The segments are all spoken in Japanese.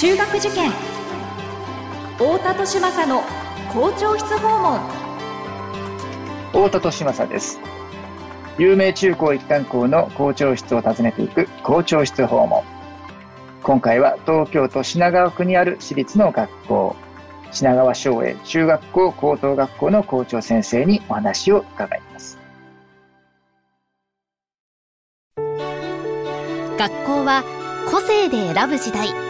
中学受験。太田利政の校長室訪問。太田利政です。有名中高一貫校の校長室を訪ねていく校長室訪問。今回は東京都品川区にある私立の学校。品川松栄中学校高等学校の校長先生にお話を伺います。学校は個性で選ぶ時代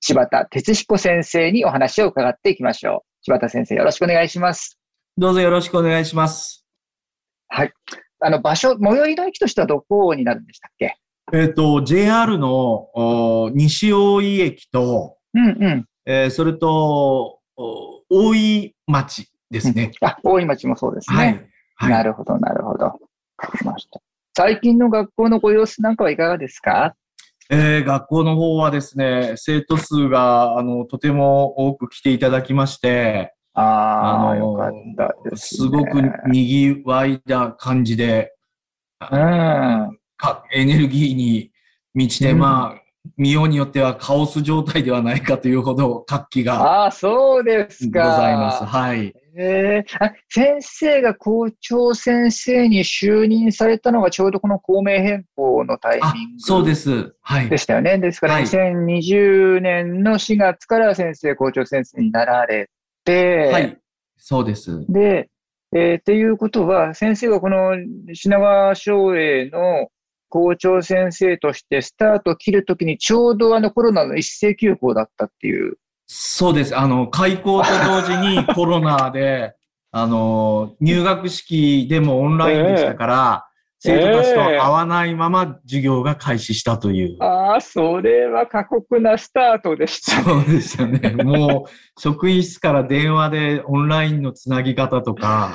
柴田哲彦先生にお話を伺っていきましょう柴田先生よろしくお願いしますどうぞよろしくお願いしますはいあの場所最寄りの駅としてはどこになるんでしたっけ？えっ、と JR の西大井駅とうんうんえー、それと、大井町ですね。うん、あ、大井町もそうですね。はい。はい、なるほど、なるほど。わかりました。最近の学校のご様子なんかはいかがですか？えー、学校の方はですね、生徒数が、あの、とても多く来ていただきまして、ああ、よかったです、ね、すごく賑わいな感じで、うん、かエネルギーに満ちて、うん、まあ、見ようによってはカオス状態ではないかというほど活気がああ、そうですか。ございます。はい。えー、あ先生が校長先生に就任されたのがちょうどこの校名変更のタイミングそうです。はい。でしたよね。ですから、2020年の4月から先生、校長先生になられて、はい。そうです。で、えー、っていうことは、先生がこの品川松栄の校長先生としてスタートを切るときにちょうどあのコロナの一斉休校だったっていう。そうです。あの、開校と同時に コロナで、あの、入学式でもオンラインでしたから、えー、生徒たちと会わないまま授業が開始したという。えー、ああ、それは過酷なスタートでした、ね。そうですよね。もう、職員室から電話でオンラインのつなぎ方とか、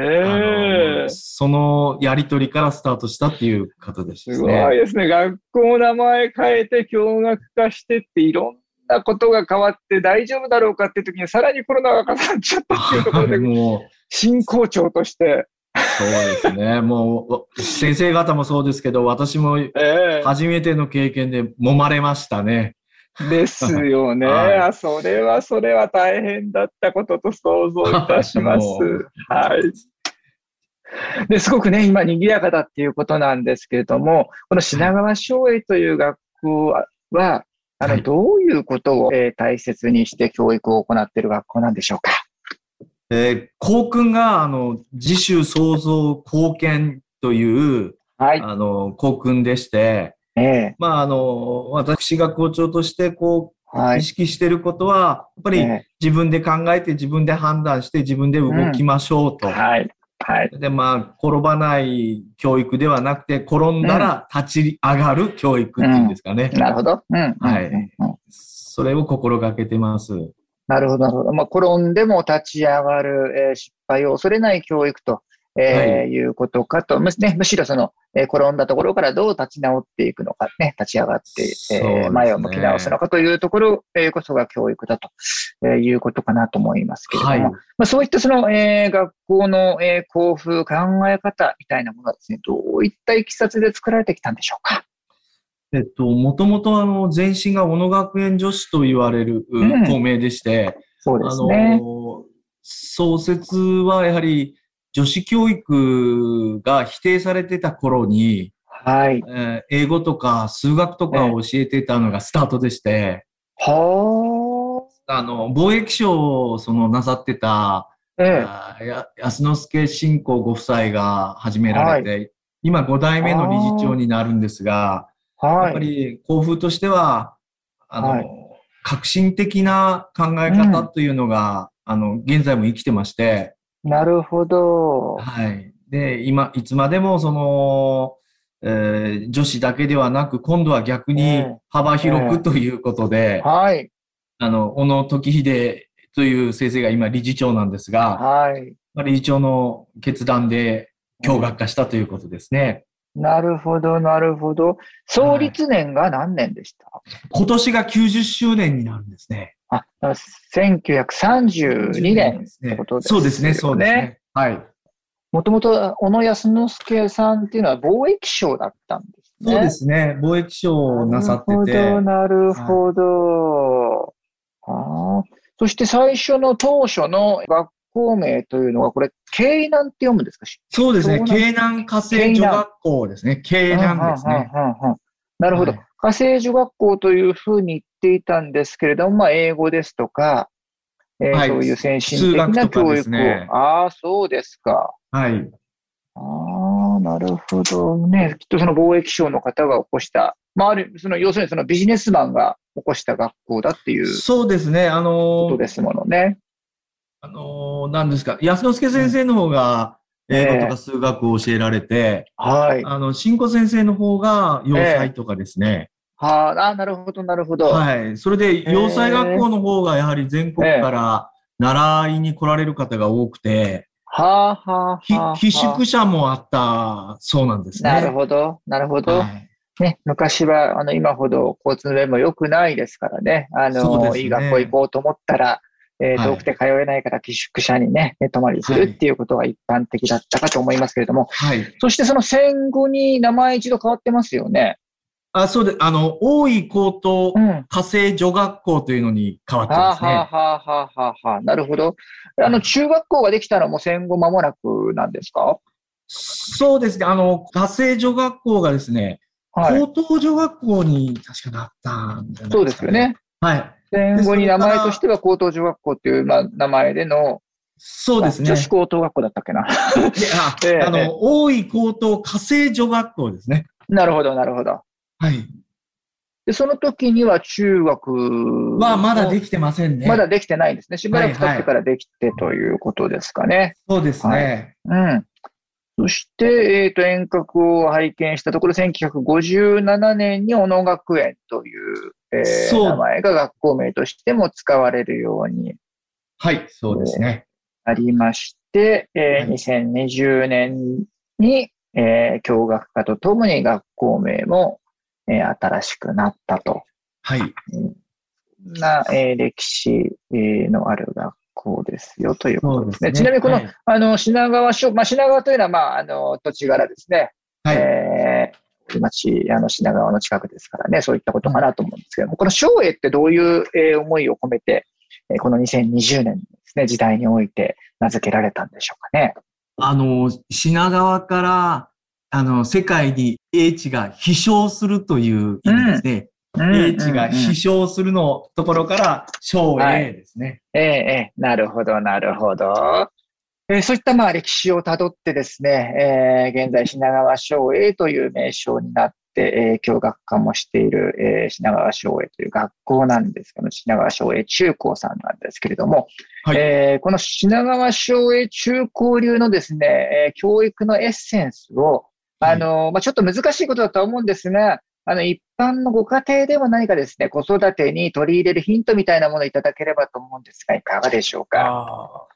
えー、そのやりとりからスタートしたっていう方ですね。すごいですね。学校名前変えて共学化してっていろんなことが変わって大丈夫だろうかっていう時にさらにコロナが重なっちゃったっていうところで、もう新校長として。そうですね。もう、先生方もそうですけど、私も初めての経験で揉まれましたね。ですよね、はい、それはそれは大変だったことと想像いたします。はい。ですごくね、今賑やかだっていうことなんですけれども、この品川松栄という学校は、あの、どういうことを、えー、大切にして教育を行っている学校なんでしょうか？えー、校訓が、あの、自主創造貢献という、はい、あの、校訓でして、ええ、まあ、あの、私が校長として、こう、はい、意識していることは、やっぱり自分で考えて、自分で判断して、自分で動きましょうと。うん、はい。はい。で、まあ、転ばない教育ではなくて、転んだら立ち上がる教育っていうんですかね。うん、なるほど。うん。はい、うん。それを心がけてます。なるほど、なるほど。まあ、転んでも立ち上がる、えー、失敗を恐れない教育と。えーはい、いうことかと、む,ね、むしろその、えー、転んだところからどう立ち直っていくのか、ね、立ち上がって、えー、前を向き直すのかというところ、えー、こそが教育だと、えー、いうことかなと思いますけれども、はい、まあ、そういったその、えー、学校の、えー、校風、考え方みたいなものはですね、どういったいきさつで作られてきたんでしょうか？えっと、もともとあの、前身が小野学園女子と言われる、うん、校名でして、そうですね。あの、創設はやはり、女子教育が否定されてた頃に、はい。えー、英語とか数学とかを教えてたのがスタートでして、はあ。の、貿易商をそのなさってた、ええ。や安之助信仰ご夫妻が始められて、はい、今5代目の理事長になるんですが、はい、やっぱり校風としては、あの、はい、革新的な考え方というのが、うん、あの、現在も生きてまして、なるほど。はい。で、今、いつまでもその、えー女子だけではなく、今度は逆に幅広くということで、はい。あの、小野時秀という先生が今理事長なんですが、はい。まあ理事長の決断で共学化したということですね。なるほど、なるほど。創立年が何年でした、今年が90周年になるんですね。あ、1932年ってことですよね。そうですね、そうですね。はい。もともと、小野安之助さんっていうのは貿易商だったんですね。そうですね。貿易商をなさってて。なるほど、なるほど。ああそして最初の当初の学校名というのは、これ、京南って読むんですか？そうですね。京南火星女学校ですね。京南ですね。なるほど。はい火星女学校というふうに言っていたんですけれども、まあ、英語ですとか、えーはいそういう先進数的な教育を。ねああ、そうですか。はい。ああ、なるほどね。きっとその貿易商の方が起こした、まあ、ある、その、要するにそのビジネスマンが起こした学校だっていうそうですね。あのー、ことですものね。あのー、何ですか。安之助先生の方が英語とか数学を教えられて、はい。あの、新子先生の方が洋裁とかですね。はあ、あーなるほど、なるほど。はい。それで、洋裁学校の方がやはり全国から習いに来られる方が多くて、はあ、はあ、はひあ。寄宿舎もあったそうなんですね。なるほど、なるほど。はいね、昔は、あの、今ほど交通の便も良くないですからね。あの、ねいい学校行こうと思ったら、えーはい遠くて通えないから寄宿舎にね、ね泊まりするっていうことが一般的だったかと思いますけれども、はい。そしてその戦後に名前一度変わってますよね。あ、そうで、あの、大井高等うん。火星女学校というのに変わってはあ、ますね。はあはあはあはあはあ、なるほど。あの、中学校ができたのも戦後間もなくなんですか？そうですね。あの、火星女学校がですね、はい。高等女学校に確かなったんじゃないそうですよ。ね。はい。戦後に名前としては高等女学校っていう、まあ、名前での、そうですね。女子高等学校だったっけな。であ ええあの、大井高等火星女学校ですね。なるほど、なるほど。はい。で、その時には中学はまだでききてませんね。まだできてないんですね。しばらく経はいはいってからできてということですかね。そうですね。うん。そして、えっ、と、遠隔を拝見したところ、1957年に小野学園という、えーそう名前が学校名としても使われるようにはい、そうですね。なりまして、えーはい2020年に、えー教学科とともに学校名も、えー新しくなったと。はい。な、えー歴史えーのある学校ですよということですね。すねちなみにこの、はいあの、品川小、まあ、品川というのは、まあ、あの、土地柄ですね。はい。えー町、あの、品川の近くですからね、そういったことかなと思うんですけども、この昭栄ってどういう、え思いを込めて、えこの2020年ですね、時代において名付けられたんでしょうかね。あの、品川から、あの、世界に英知が飛翔するという意味ですね。英知が飛翔するのところから、小英ですね。ええええなるほど、なるほど。えーそういったまあ歴史をたどってですね、えー現在品川昭栄という名称になって、えー教学科もしている、えー品川昭栄という学校なんですけど、品川昭栄中高さんなんですけれども、はい。えーこの品川昭栄中高流のですね、えー教育のエッセンスを、あのまあ、ちょっと難しいことだとは思うんですが、あの、一般のご家庭でも何かですね、子育てに取り入れるヒントみたいなものをいただければと思うんですが、いかがでしょうか？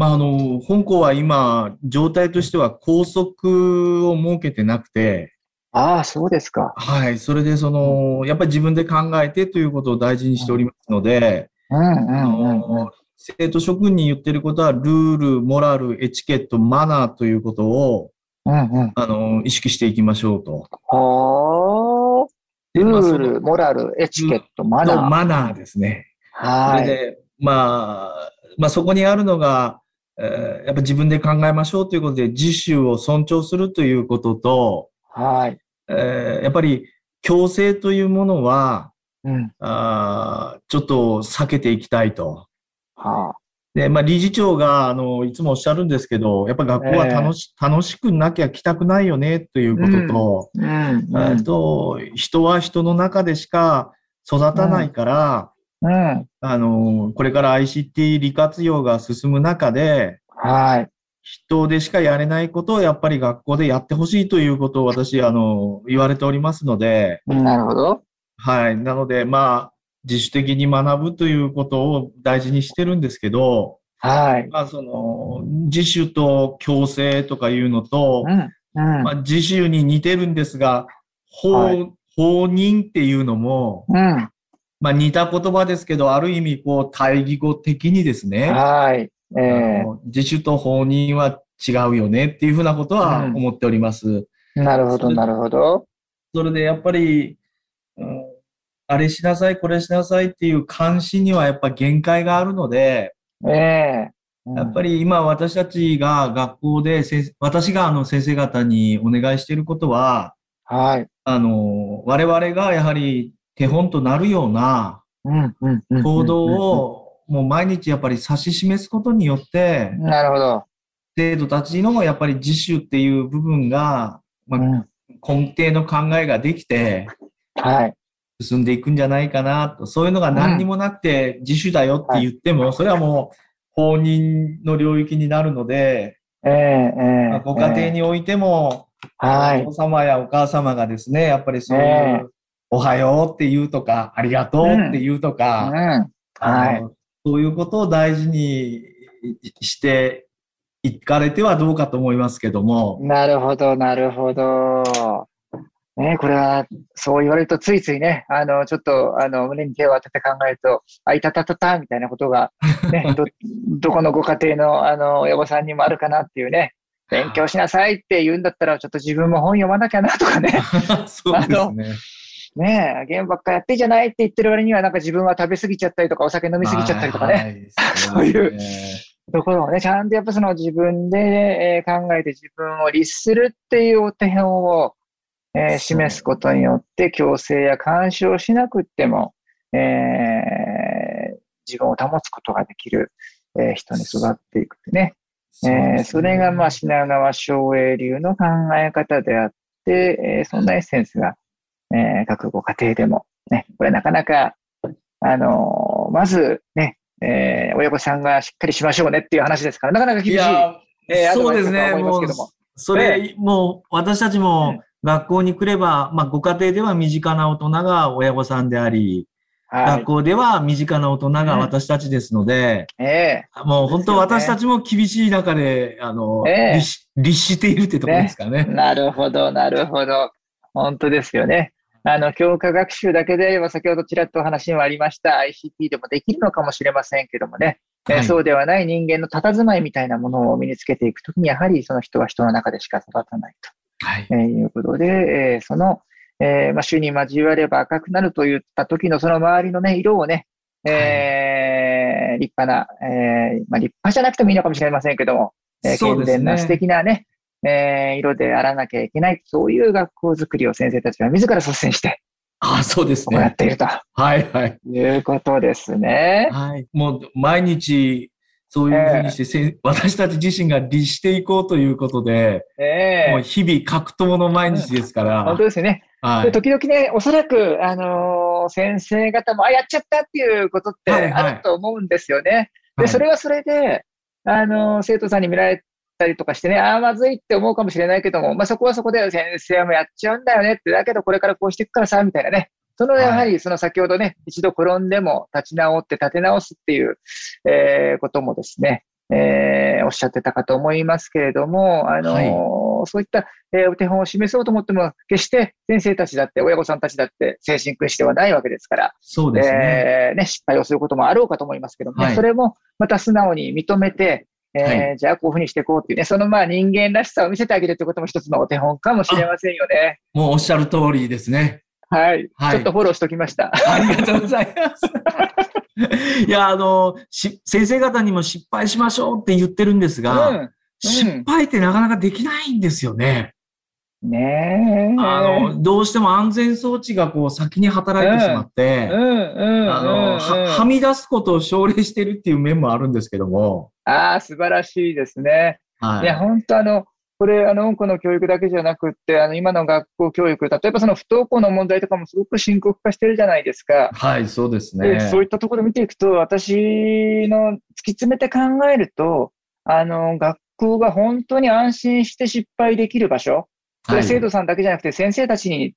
まあ、あの、本校は今、状態としては校則を設けてなくて、ああ、そうですか。はい。それで、その、やっぱり自分で考えてということを大事にしておりますので、うんうあんうんうん。の生徒諸君に言ってることは、ルール、モラル、エチケット、マナーということを、うんうん。あの、意識していきましょうと。はあ。ルール、モラル、エチケット、マナのー。マナーですね。そはい。れで、まあ、まあそこにあるのが、えーやっぱ自分で考えましょうということで、自主を尊重するということと、はい。えーやっぱり強制というものは、うん。あーちょっと避けていきたいと。はで、まあ理事長が、あの、いつもおっしゃるんですけど、やっぱ学校は楽し、楽しくなきゃ来たくないよねということと、あ。うん。えーと、人は人の中でしか育たないから、うん。あの、これから ICT 利活用が進む中で、はい。人でしかやれないことをやっぱり学校でやってほしいということを私、あの、言われておりますので、なるほど。はい。なので、まあ、自主的に学ぶということを大事にしてるんですけど、はい。まあ、その、自主と強制とかいうのとう、ん。うん。まあ、自主に似てるんですが、法、はい法人っていうのも、うん。まあ、似た言葉ですけど、ある意味、こう、対義語的にですね、はい。えあえの自主と放任は違うよねっていうふうなことはうん思っております。なるほど、なるほど。それでやっぱり、うん、あれしなさい、これしなさいっていう監視にはやっぱ限界があるので、ええやっぱり今私たちが学校で先、私があの先生方にお願いしていることは、はい。あの、我々がやはり手本となるような。行動をもう毎日やっぱり指し示すことによって、なるほど。生徒たちのやっぱり自主っていう部分が、まあ、うん。根底の考えができてはい。進んでいくんじゃないかなと。そういうのが何にもなくて自主だよって言っても、それはもう放任の領域になるので、えええご家庭においても、はいお父様やお母様がですね、やっぱりそういえう、おはようって言うとか、ありがとうって言うとうか、はい。のそういうことを大事にしていかれてはどうかと思いますけども、なるほど、なるほど。ね、これは、そう言われるとついついね、あの、ちょっと、あの、胸に手を当てて考えると、あいたたたた、みたいなことが、ね、ど、どこのご家庭の、あの、親御さんにもあるかなっていうね、勉強しなさいって言うんだったら、ちょっと自分も本読まなきゃなとかね、そうですね。ねえ、ゲームばっかやってんじゃないって言ってる割には、なんか自分は食べ過ぎちゃったりとか、お酒飲み過ぎちゃったりとかね、はい。そういうところをね、ちゃんとやっぱその自分で、えー考えて自分を律するっていうお手本を、えー示すことによって強制や干渉しなくっても、えー自分を保つことができる、えー人に育っていくってね。えーそれがまあ品川昭栄流の考え方であって、えーそんなエッセンスが、えー各ご家庭でも、ね、これなかなか、あのーまずね、えー親御さんがしっかりしましょうねっていう話ですから、なかなか厳しい。いや、えーそうですね。もうそれ、もう、私たちうんも学校に来れば、まあ、ご家庭では身近な大人が親御さんであり、は学校では身近な大人が私たちですので、い。えもう本当私たちも厳しい中で、あの、ええ律しているってところですかね。えなるほど、なるほど。本当ですよね。あの、教科学習だけで言えば、先ほどちらっとお話にもありました ICT でもできるのかもしれませんけどもね、えーはい。そうではない人間の佇まいみたいなものを身につけていくときに、やはりその人は人の中でしか育たないはい。と、えーいうことで、えーその、えーまあ、主に交われば赤くなるといった時のその周りのね、色をね、えー立派な、えーまあ、立派じゃなくてもいいのかもしれませんけども、えー健全な素敵なね、えー色であらなきゃいけない、そういう学校づくりを先生たちは自ら率先してあ、そうです行っね。ているとはい、はい。いうことですね。はい。もう、毎日、そういうふうにして、せん私たち自身が律していこうということで、ええもう日々格闘の毎日ですから。本当ですよね。ではい。時々ね、おそらく、あのー先生方も、あ、やっちゃったっていうことってはいはいあると思うんですよね。で、はいそれはそれで、あのー生徒さんに見られたりとかしてね、ああ、まずいって思うかもしれないけども、まあ、そこはそこで先生もやっちゃうんだよねって、だけどこれからこうしていくからさ、みたいなね。そのはいやはりその先ほどね、一度転んでも立ち直って立て直すっていう、えーこともですね、えーおっしゃってたかと思いますけれども、あのーそういった、えーお手本を示そうと思っても、決して先生たちだって、親御さんたちだって精神君してはないわけですから、そうですね。えーね、失敗をすることもあろうかと思いますけどもね、はいそれもまた素直に認めて、えーはじゃあこういうふうにしていこうっていうね、そのまあ人間らしさを見せてあげるということも一つのお手本かもしれませんよね。もうおっしゃる通りですね。はい。はいちょっとフォローしときました。ありがとうございます。いや、あの、し先生方にも失敗しましょうって言ってるんですが、うん。失敗ってなかなかできないんですよね。ねえ。あの、どうしても安全装置がこう先に働いてしまって、うんうんうん、あの、ははみ出すことを奨励してるっていう面もあるんですけども、ああ、素晴らしいですね。はいや、本当あの、これ、あの、音の教育だけじゃなくって、あの、今の学校教育、例えばその不登校の問題とかもすごく深刻化してるじゃないですか。はい、そうですで、ね。そういったところを見ていくと、私の突き詰めて考えると、あの、学校が本当に安心して失敗できる場所、これ生徒さんだけじゃなくて先生たちに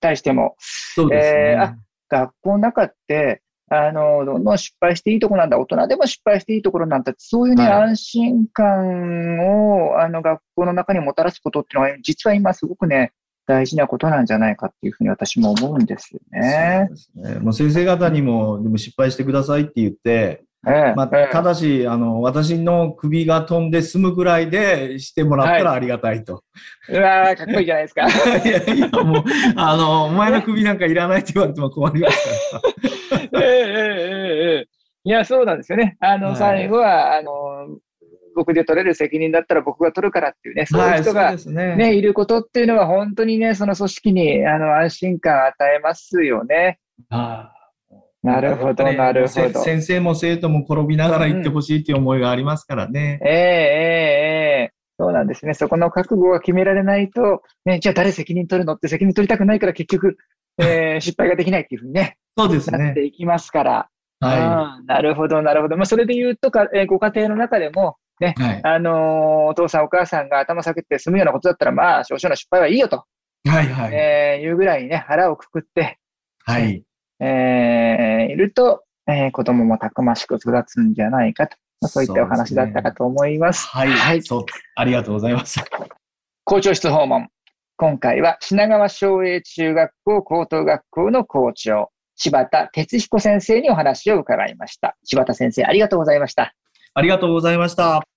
対しても、そうですね。えーあ学校の中って、あの、どんどん失敗していいところなんだ、大人でも失敗していいところなんだって、そういうね、はい安心感を、あの、学校の中にもたらすことっていうのは、実は今すごくね、大事なことなんじゃないかっていうふうに私も思うんですよね。そうですね。もう先生方にも、でも失敗してくださいって言って、ええまあ、ええただし、あの、私の首が飛んで済むぐらいでしてもらったらありがたいと。うわーかっこいいじゃないですか。いやいや、もう、あの、お前の首なんかいらないって言われても困りますから。ええええいや、そうなんですよね。あの、はい、最後は、あの、僕で取れる責任だったら僕が取るからっていうね、そういう人がね、はいね、いることっていうのは本当にね、その組織にあの安心感与えますよね。あなるほど、なるほど。先生も生徒も転びながら行ってほしいという思いがありますからね。うん、えー、えー、ええそうなんですね。そこの覚悟が決められないと、ね、じゃあ誰責任取るのって責任取りたくないから結局えー失敗ができないっていうふうにね、そうですねなって。いきますから。はうんなるほど、なるほど。まあ、それで言うとか、えーご家庭の中でも、い。はい。あのーお父さんお母さんが頭下げて済むようなことだったら、まあ、少々の失敗はいいよと、はい。はい。えーいうぐらいにね、腹をくくって、はい。えーいると、えー子供もたくましく育つんじゃないかと、まあ、そういったお話だったかと思います。はい。はいそう。ありがとうございます。校長室訪問。今回は品川省営中学校高等学校の校長、柴田哲彦先生にお話を伺いました。柴田先生、ありがとうございました。ありがとうございました。